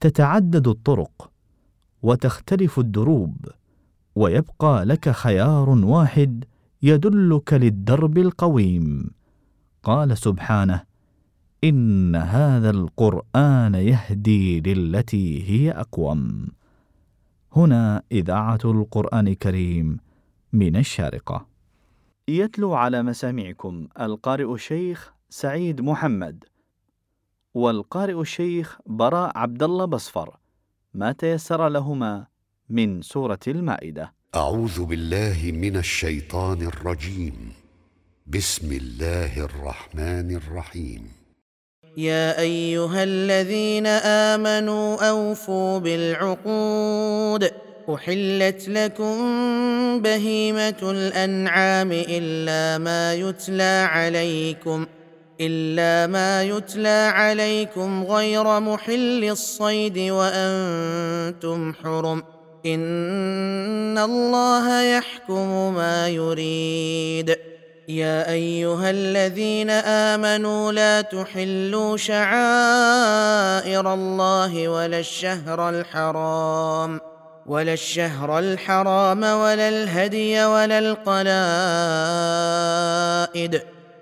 تتعدد الطرق وتختلف الدروب ويبقى لك خيار واحد يدلك للدرب القويم. قال سبحانه إن هذا القرآن يهدي للتي هي أقوم. هنا إذاعة القرآن الكريم من الشارقة. يتلو على مسامعكم القارئ الشيخ سعيد محمد. والقارئ الشيخ براء عبد الله بصفر ما تيسر لهما من سورة المائدة. أعوذ بالله من الشيطان الرجيم. بسم الله الرحمن الرحيم. يا أيها الذين آمنوا أوفوا بالعقود. أحلت لكم بهيمة الأنعام إلا ما يتلى عليكم. إلا ما يتلى عليكم غير محل الصيد وأنتم حرم. إن الله يحكم ما يريد. يا أيها الذين آمنوا لا تحلوا شعائر الله ولا الشهر الحرام ولا الشهر الحرام ولا الهدي ولا القلائد.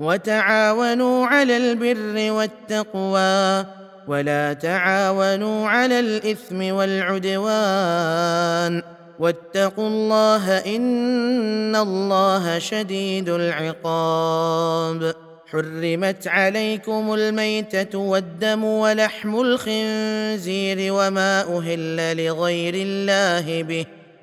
وتعاونوا على البر والتقوى ولا تعاونوا على الإثم والعدوان واتقوا الله إن الله شديد العقاب حرمت عليكم الميتة والدم ولحم الخنزير وما أهل لغير الله به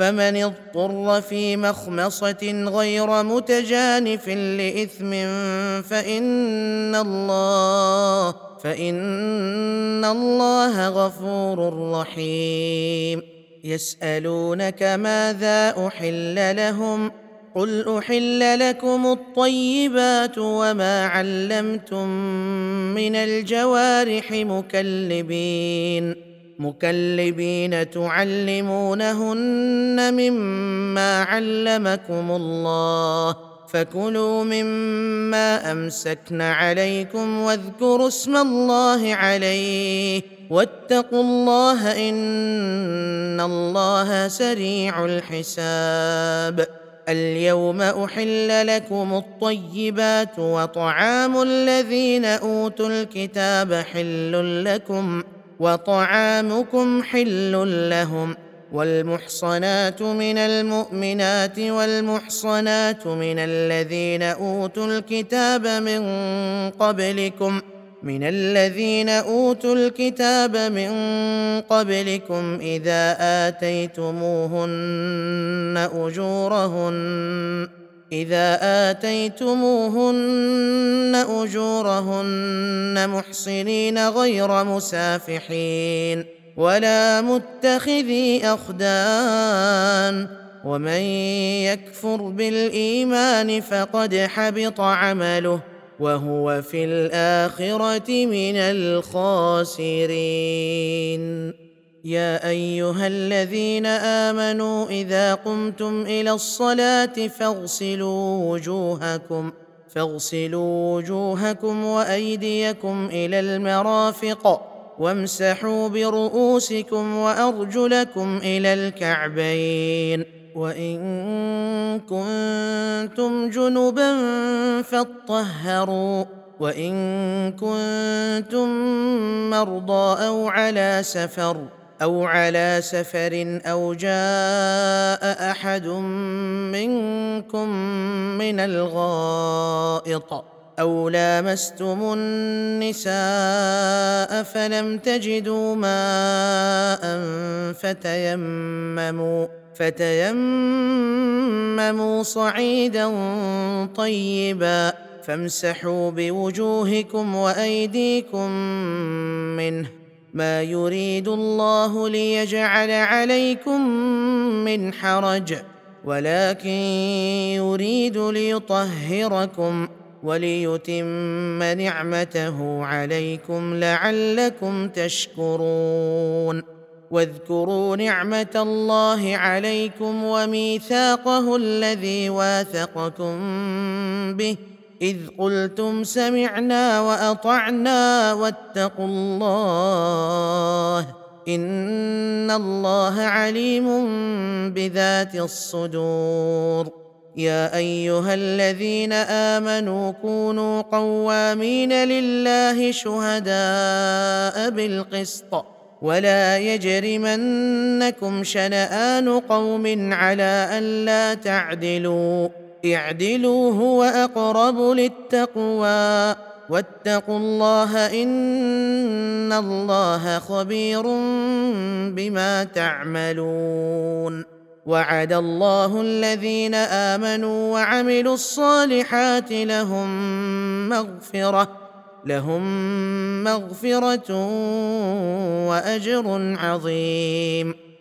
فمن اضطر في مخمصة غير متجانف لإثم فإن الله فإن الله غفور رحيم. يسألونك ماذا أحل لهم؟ قل أحل لكم الطيبات وما علمتم من الجوارح مكلبين. مكلبين تعلمونهن مما علمكم الله فكلوا مما أمسكن عليكم واذكروا اسم الله عليه واتقوا الله إن الله سريع الحساب اليوم أحل لكم الطيبات وطعام الذين أوتوا الكتاب حل لكم وطعامكم حل لهم والمحصنات من المؤمنات والمحصنات من الذين أوتوا الكتاب من قبلكم من الذين أوتوا الكتاب من قبلكم إذا آتيتموهن أجورهن إذا آتيتموهن أجورهن محصنين غير مسافحين ولا متخذي أخدان ومن يكفر بالإيمان فقد حبط عمله وهو في الآخرة من الخاسرين يا أيها الذين آمنوا إذا قمتم إلى الصلاة فاغسلوا وجوهكم فاغسلوا وجوهكم وأيديكم إلى المرافق وامسحوا برؤوسكم وأرجلكم إلى الكعبين. وإن كنتم جنبا فاطهروا وإن كنتم مرضى أو على سفر أو على سفر أو جاء أحد منكم من الغائط أو لامستم النساء فلم تجدوا ماء فتيمموا فتيمموا صعيدا طيبا فامسحوا بوجوهكم وأيديكم منه ما يريد الله ليجعل عليكم من حرج ولكن يريد ليطهركم وليتم نعمته عليكم لعلكم تشكرون. واذكروا نعمة الله عليكم وميثاقه الذي واثقكم به إذ قلتم سمعنا وأطعنا واتقوا الله إن الله عليم بذات الصدور. يا أيها الذين آمنوا كونوا قوامين لله شهداء بالقسط ولا يجرمنكم شنآن قوم على ألا تعدلوا. اعدلوا هو أقرب للتقوى واتقوا الله إن الله خبير بما تعملون وعد الله الذين آمنوا وعملوا الصالحات لهم مغفرة لهم مغفرة وأجر عظيم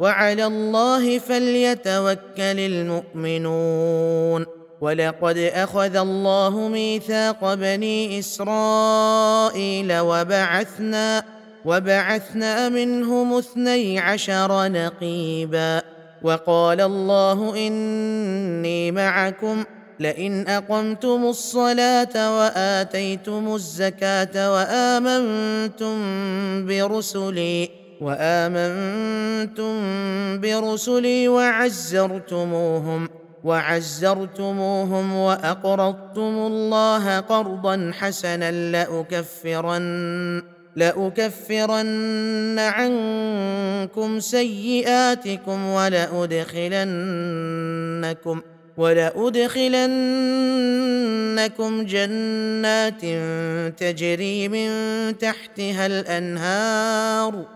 وعلى الله فليتوكل المؤمنون. ولقد أخذ الله ميثاق بني إسرائيل وبعثنا وبعثنا منهم اثني عشر نقيبا. وقال الله إني معكم لئن أقمتم الصلاة وآتيتم الزكاة وآمنتم برسلي وآمنتم برسلي وعزرتموهم وعزرتموهم وأقرضتم الله قرضا حسنا لاكفرن لأكفرن عنكم سيئاتكم ولأدخلنكم ۖ ولأدخلنكم جنات تجري من تحتها الأنهار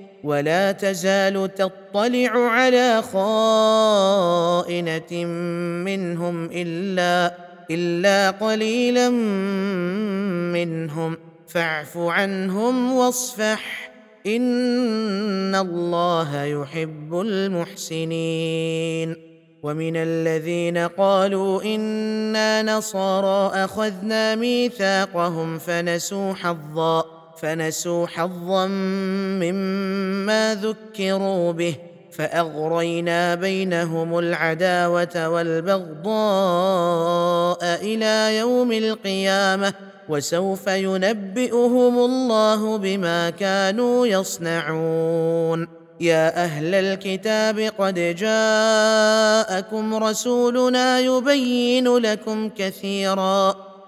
ولا تزال تطلع على خائنة منهم إلا إلا قليلا منهم. فاعف عنهم واصفح. إن الله يحب المحسنين. ومن الذين قالوا إنا نصارى أخذنا ميثاقهم فنسوا حظا. فنسوا حظا مما ذكروا به فأغرينا بينهم العداوة والبغضاء إلى يوم القيامة وسوف ينبئهم الله بما كانوا يصنعون. يا أهل الكتاب قد جاءكم رسولنا يبين لكم كثيرا.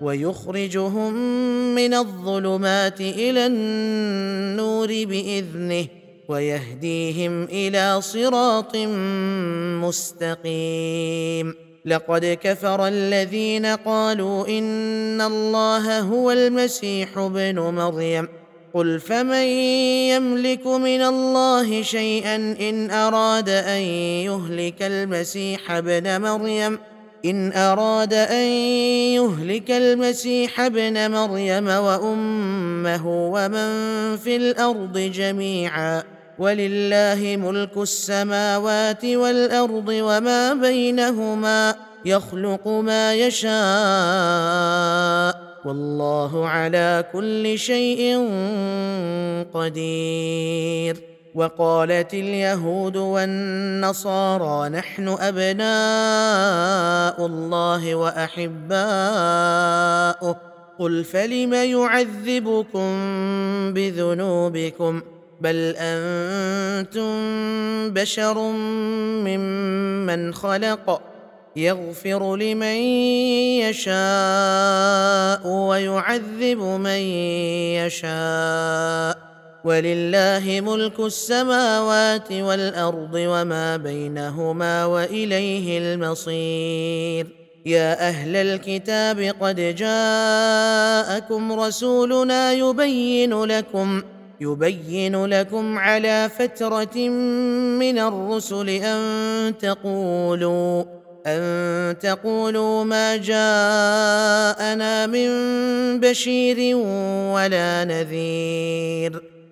ويخرجهم من الظلمات إلى النور بإذنه ويهديهم إلى صراط مستقيم. لقد كفر الذين قالوا إن الله هو المسيح ابن مريم. قل فمن يملك من الله شيئا إن أراد أن يهلك المسيح ابن مريم؟ إن أراد أن يهلك المسيح ابن مريم وأمه ومن في الأرض جميعا ولله ملك السماوات والأرض وما بينهما يخلق ما يشاء والله على كل شيء قدير. وقالت اليهود والنصارى نحن أبناء الله وأحباؤه. قل فلم يعذبكم بذنوبكم؟ بل أنتم بشر ممن خلق. يغفر لمن يشاء ويعذب من يشاء. ولله ملك السماوات والأرض وما بينهما وإليه المصير. يا أهل الكتاب قد جاءكم رسولنا يبين لكم يبين لكم على فترة من الرسل أن تقولوا أن تقولوا ما جاءنا من بشير ولا نذير.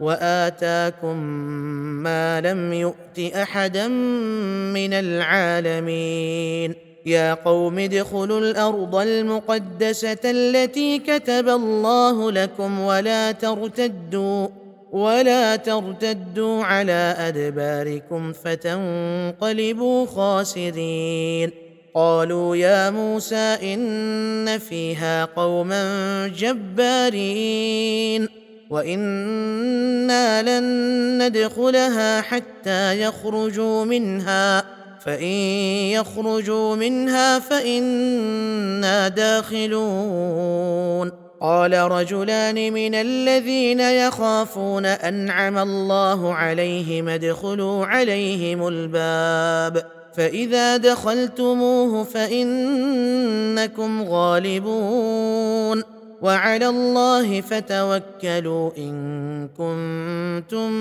وآتاكم ما لم يؤت أحدا من العالمين. يا قوم ادخلوا الأرض المقدسة التي كتب الله لكم ولا ترتدوا ولا ترتدوا على أدباركم فتنقلبوا خاسرين. قالوا يا موسى إن فيها قوما جبارين. وأنا لن ندخلها حتى يخرجوا منها فان يخرجوا منها فانا داخلون قال رجلان من الذين يخافون انعم الله عليهم ادخلوا عليهم الباب فاذا دخلتموه فانكم غالبون وعلى الله فتوكلوا إن كنتم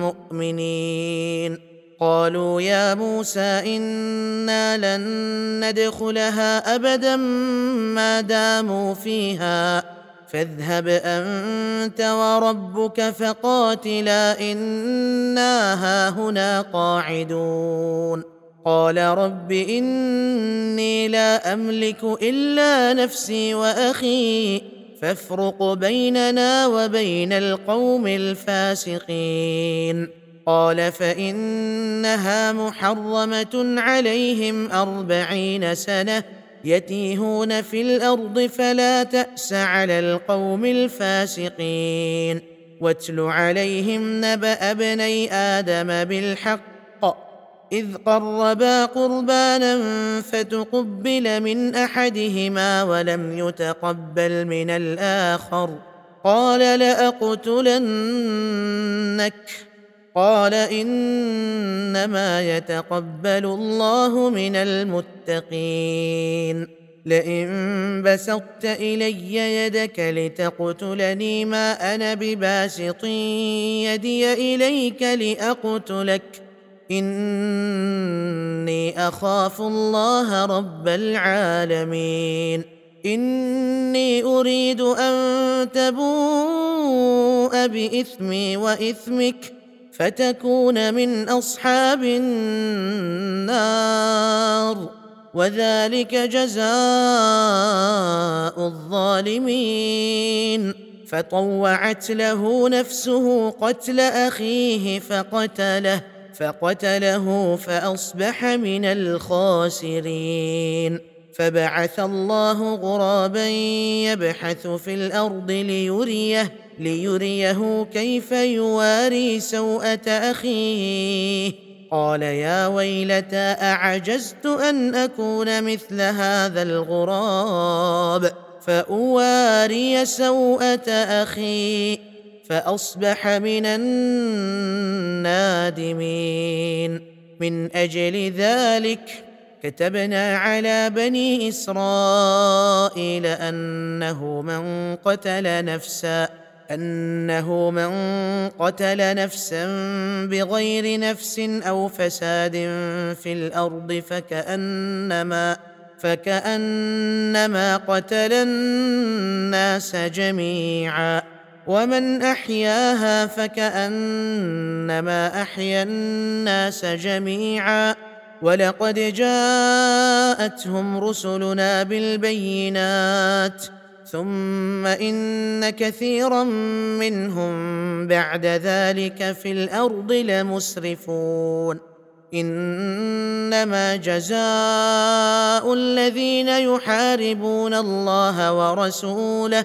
مؤمنين. قالوا يا موسى إنا لن ندخلها أبدا ما داموا فيها. فاذهب أنت وربك فقاتلا إنا هاهنا قاعدون. قال رب إني لا أملك إلا نفسي وأخي فافرق بيننا وبين القوم الفاسقين. قال فإنها محرمة عليهم أربعين سنة يتيهون في الأرض فلا تأس على القوم الفاسقين. واتل عليهم نبأ ابني آدم بالحق إذ قربا قربانا فتقبل من أحدهما ولم يتقبل من الآخر. قال لأقتلنك. قال إنما يتقبل الله من المتقين. لئن بسطت إلي يدك لتقتلني ما أنا بباسط يدي إليك لأقتلك. إني أخاف الله رب العالمين. إني أريد أن تبوء بإثمي وإثمك فتكون من أصحاب النار. وذلك جزاء الظالمين. فطوعت له نفسه قتل أخيه فقتله. فقتله فأصبح من الخاسرين. فبعث الله غرابا يبحث في الأرض ليريه ليريه كيف يواري سوءة أخيه. قال يا ويلتى أعجزت أن أكون مثل هذا الغراب؟ فأواري سوءة أخي. فأصبح من النادمين. من أجل ذلك كتبنا على بني إسرائيل أنه من قتل نفسا أنه من قتل نفسا بغير نفس أو فساد في الأرض فكأنما فكأنما قتل الناس جميعا. ومن احياها فكانما احيا الناس جميعا ولقد جاءتهم رسلنا بالبينات ثم ان كثيرا منهم بعد ذلك في الأرض لمسرفون انما جزاء الذين يحاربون الله ورسوله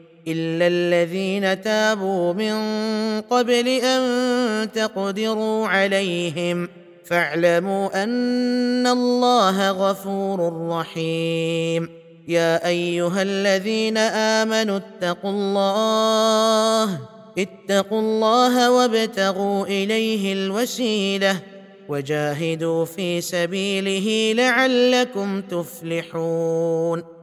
إلا الذين تابوا من قبل أن تقدروا عليهم فاعلموا أن الله غفور رحيم. يا أيها الذين آمنوا اتقوا الله اتقوا الله وابتغوا إليه الوسيلة وجاهدوا في سبيله لعلكم تفلحون.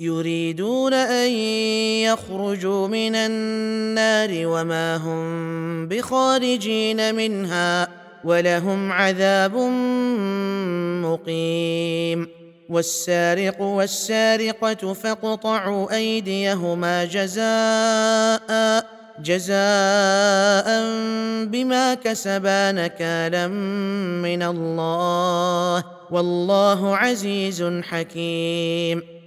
يريدون أن يخرجوا من النار وما هم بخارجين منها ولهم عذاب مقيم. والسارق والسارقة فاقطعوا أيديهما جزاء جزاء بما كسبا نكالا من الله. والله عزيز حكيم.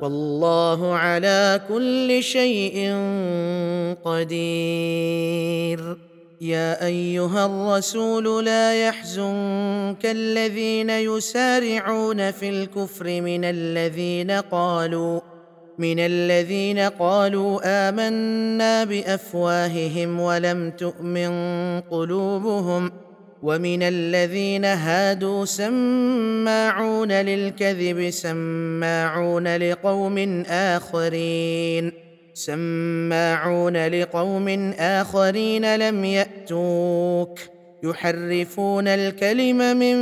والله على كل شيء قدير. يا أيها الرسول لا يحزنك الذين يسارعون في الكفر من الذين قالوا من الذين قالوا آمنا بأفواههم ولم تؤمن قلوبهم. ومن الذين هادوا سماعون للكذب سماعون لقوم آخرين. سماعون لقوم آخرين لم يأتوك. يحرفون الكلم من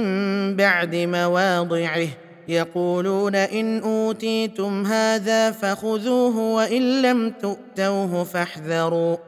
بعد مواضعه. يقولون إن أوتيتم هذا فخذوه وإن لم تؤتوه فاحذروا.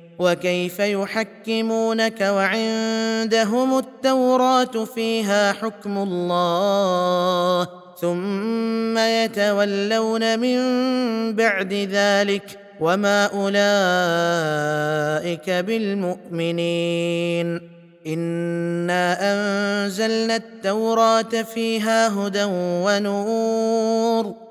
وكيف يحكمونك وعندهم التوراة فيها حكم الله ثم يتولون من بعد ذلك وما أولئك بالمؤمنين. إنا أنزلنا التوراة فيها هدى ونور.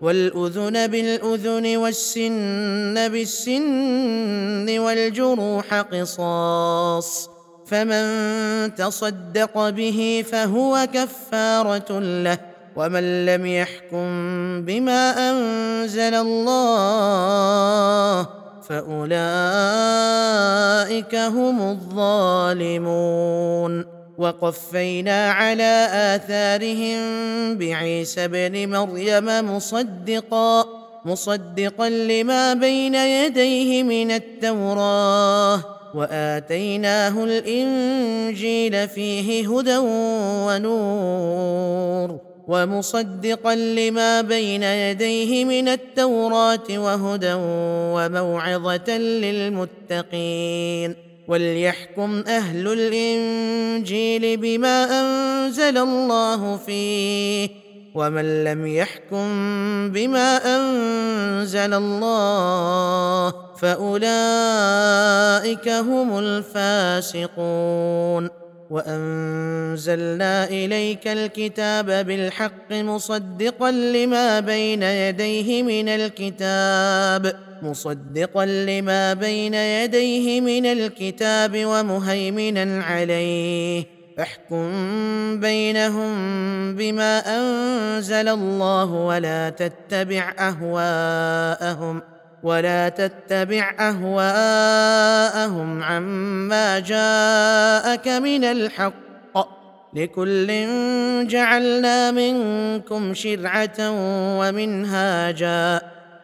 والأذن بالأذن والسن بالسن والجروح قصاص فمن تصدق به فهو كفارة له ومن لم يحكم بما أنزل الله فأولئك هم الظالمون وقفينا على آثارهم بعيسى ابن مريم مصدقا مصدقا لما بين يديه من التوراة وآتيناه الإنجيل فيه هدى ونور ومصدقا لما بين يديه من التوراة وهدى وموعظة للمتقين. وليحكم أهل الإنجيل بما أنزل الله فيه ومن لم يحكم بما أنزل الله فأولئك هم الفاسقون. وأنزلنا إليك الكتاب بالحق مصدقا لما بين يديه من الكتاب. مصدقا لما بين يديه من الكتاب ومهيمنا عليه. احكم بينهم بما أنزل الله ولا تتبع أهواءهم ولا تتبع أهواءهم عما جاءك من الحق. لكل جعلنا منكم شرعة ومنهاجا.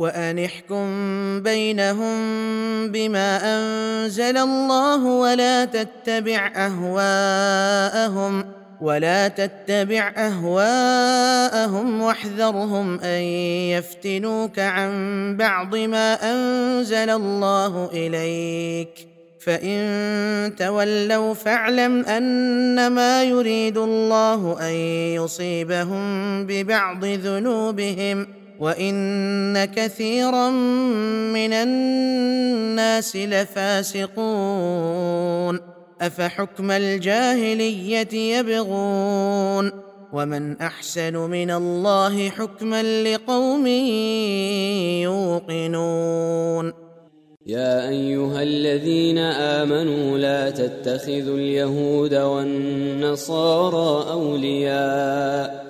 وان احكم بينهم بما أنزل الله ولا تتبع أهواءهم ولا تتبع أهواءهم واحذرهم أن يفتنوك عن بعض ما أنزل الله إليك فإن تولوا فاعلم أنما يريد الله أن يصيبهم ببعض ذنوبهم وان كثيرا من الناس لفاسقون افحكم الجاهليه يبغون ومن احسن من الله حكما لقوم يوقنون يا ايها الذين امنوا لا تتخذوا اليهود والنصارى اولياء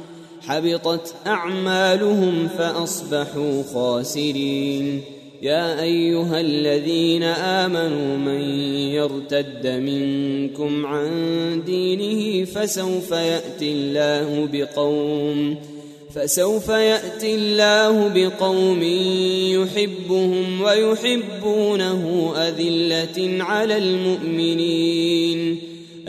حبطت أعمالهم فأصبحوا خاسرين. يا أيها الذين آمنوا من يرتد منكم عن دينه فسوف يأتي الله بقوم فسوف يأتي الله بقوم يحبهم ويحبونه أذلة على المؤمنين.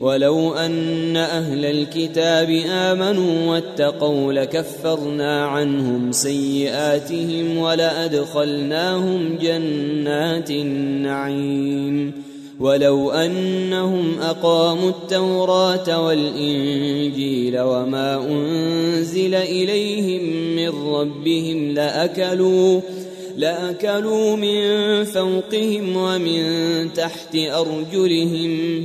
ولو أن أهل الكتاب آمنوا واتقوا لكفرنا عنهم سيئاتهم ولأدخلناهم جنات النعيم. ولو أنهم أقاموا التوراة والإنجيل وما أنزل إليهم من ربهم لأكلوا لأكلوا من فوقهم ومن تحت أرجلهم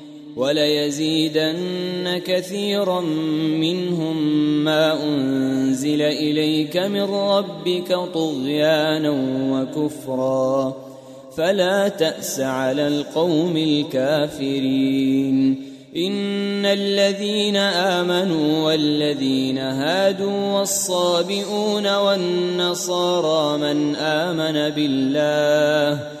وليزيدن كثيرا منهم ما أنزل إليك من ربك طغيانا وكفرا. فلا تأس على القوم الكافرين. إن الذين آمنوا والذين هادوا والصابئون والنصارى من آمن بالله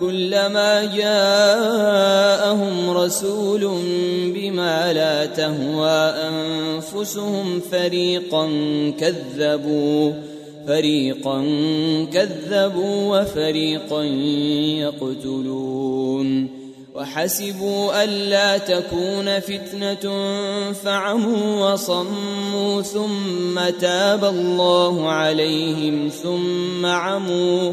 كلما جاءهم رسول بما لا تهوى أنفسهم فريقا كذبوا فريقا كذبوا وفريقا يقتلون. وحسبوا الا تكون فتنة فعموا وصموا ثم تاب الله عليهم ثم عموا.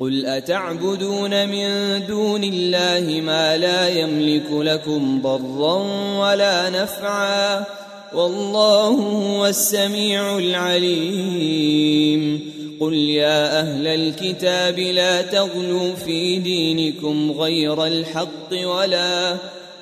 قل أتعبدون من دون الله ما لا يملك لكم ضرا ولا نفعا والله هو السميع العليم. قل يا أهل الكتاب لا تغلوا في دينكم غير الحق ولا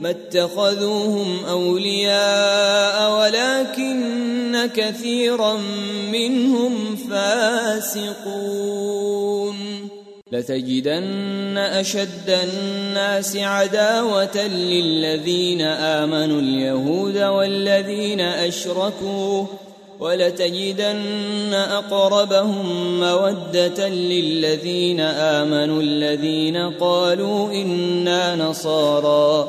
ما اتخذوهم أولياء ولكن كثيرا منهم فاسقون. لتجدن أشد الناس عداوة للذين آمنوا اليهود والذين أشركوا ولتجدن أقربهم مودة للذين آمنوا الذين قالوا إنا نصارى.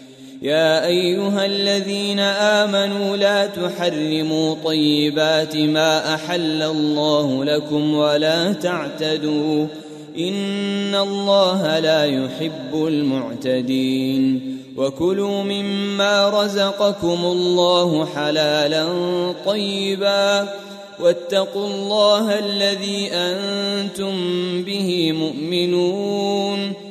يا أيها الذين آمنوا لا تحرموا طيبات ما أحل الله لكم ولا تعتدوا إن الله لا يحب المعتدين وكلوا مما رزقكم الله حلالا طيبا واتقوا الله الذي أنتم به مؤمنون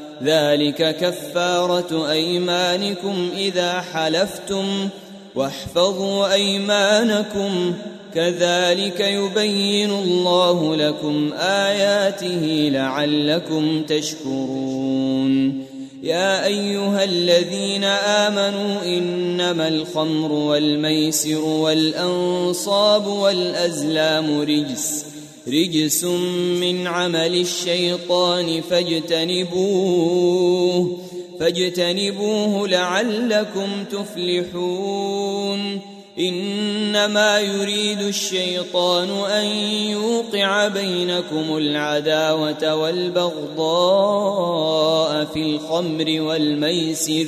ذلك كفارة أيمانكم إذا حلفتم واحفظوا أيمانكم. كذلك يبين الله لكم آياته لعلكم تشكرون. يا أيها الذين آمنوا إنما الخمر والميسر والأنصاب والأزلام رجس. رجس من عمل الشيطان فاجتنبوه فاجتنبوه لعلكم تفلحون. إنما يريد الشيطان أن يوقع بينكم العداوة والبغضاء في الخمر والميسر.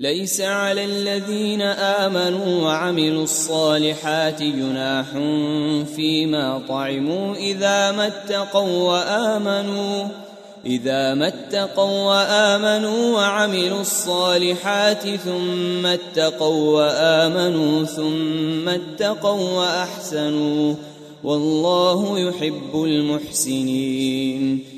ليس على الذين آمنوا وعملوا الصالحات جناح فيما طعموا إذا ما اتقوا وآمنوا إذا ما اتقوا وآمنوا وعملوا الصالحات ثم اتقوا وآمنوا ثم اتقوا وأحسنوا والله يحب المحسنين.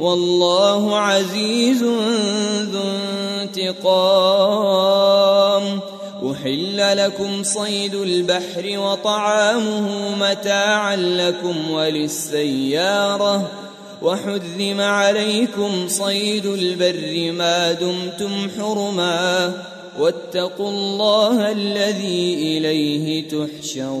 والله عزيز ذو انتقام. أحل لكم صيد البحر وطعامه متاعا لكم وللسيارة. وحذم عليكم صيد البر ما دمتم حرما. واتقوا الله الذي إليه تحشرون.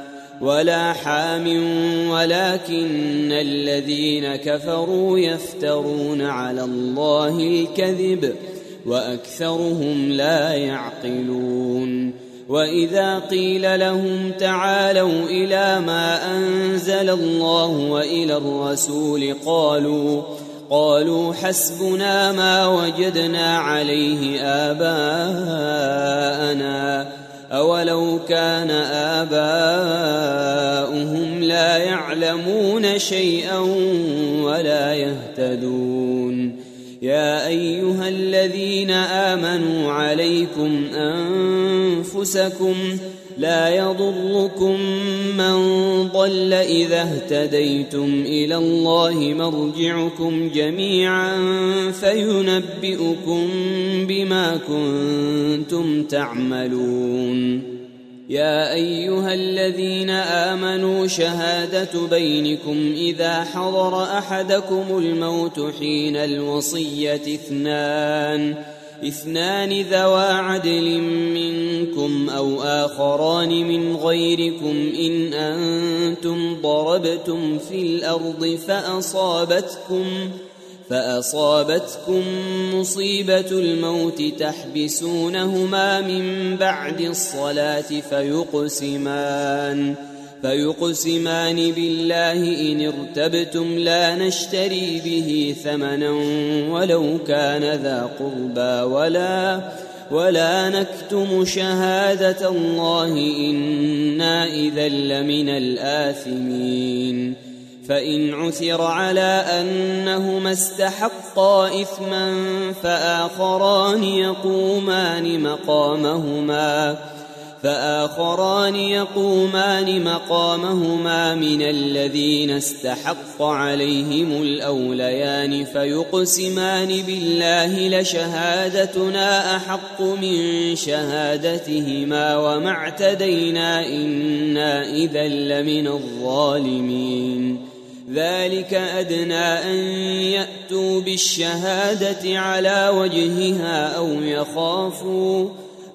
ولا حام ولكن الذين كفروا يفترون على الله الكذب وأكثرهم لا يعقلون وإذا قيل لهم تعالوا إلى ما أنزل الله وإلى الرسول قالوا قالوا حسبنا ما وجدنا عليه آباءنا أولو كان آباؤهم لا يعلمون شيئا ولا يهتدون يا أيها الذين آمنوا عليكم أنفسكم لا يضركم من ضل إذا اهتديتم إلى الله مرجعكم جميعا فينبئكم بما كنتم تعملون. يا أيها الذين آمنوا شهادة بينكم إذا حضر أحدكم الموت حين الوصية اثنان. اثنان ذوا عدل منكم أو آخران من غيركم إن أنتم ضربتم في الأرض فأصابتكم فأصابتكم مصيبة الموت تحبسونهما من بعد الصلاة فيقسمان فيقسمان بالله إن ارتبتم لا نشتري به ثمنا ولو كان ذا قربى ولا ولا نكتم شهادة الله إنا إذا لمن الآثمين. فإن عثر على أنهما استحقا إثما فآخران يقومان مقامهما فآخران يقومان مقامهما من الذين استحق عليهم الأوليان فيقسمان بالله لشهادتنا أحق من شهادتهما وما اعتدينا إنا إذا لمن الظالمين. ذلك أدنى أن يأتوا بالشهادة على وجهها أو يخافوا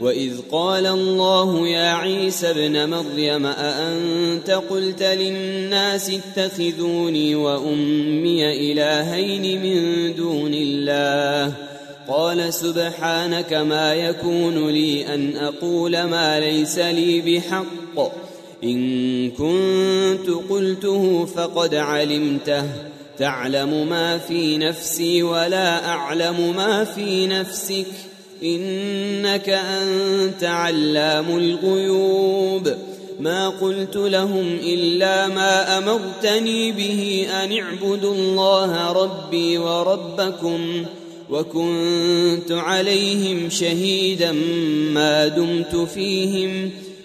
واذ قال الله يا عيسى ابن مريم اانت قلت للناس اتخذوني وامي الهين من دون الله قال سبحانك ما يكون لي ان أقول ما ليس لي بحق ان كنت قلته فقد علمته تعلم ما في نفسي ولا اعلم ما في نفسك إنك أنت علام الغيوب. ما قلت لهم إلا ما أمرتني به أن اعبدوا الله ربي وربكم وكنت عليهم شهيدا ما دمت فيهم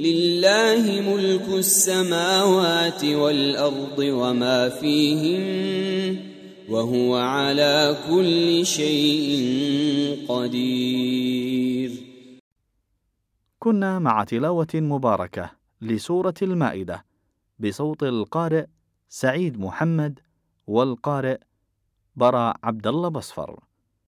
لله ملك السماوات والأرض وما فيهن وهو على كل شيء قدير. كنا مع تلاوة مباركة لسورة المائدة بصوت القارئ سعيد محمد والقارئ براء عبد الله بصفر.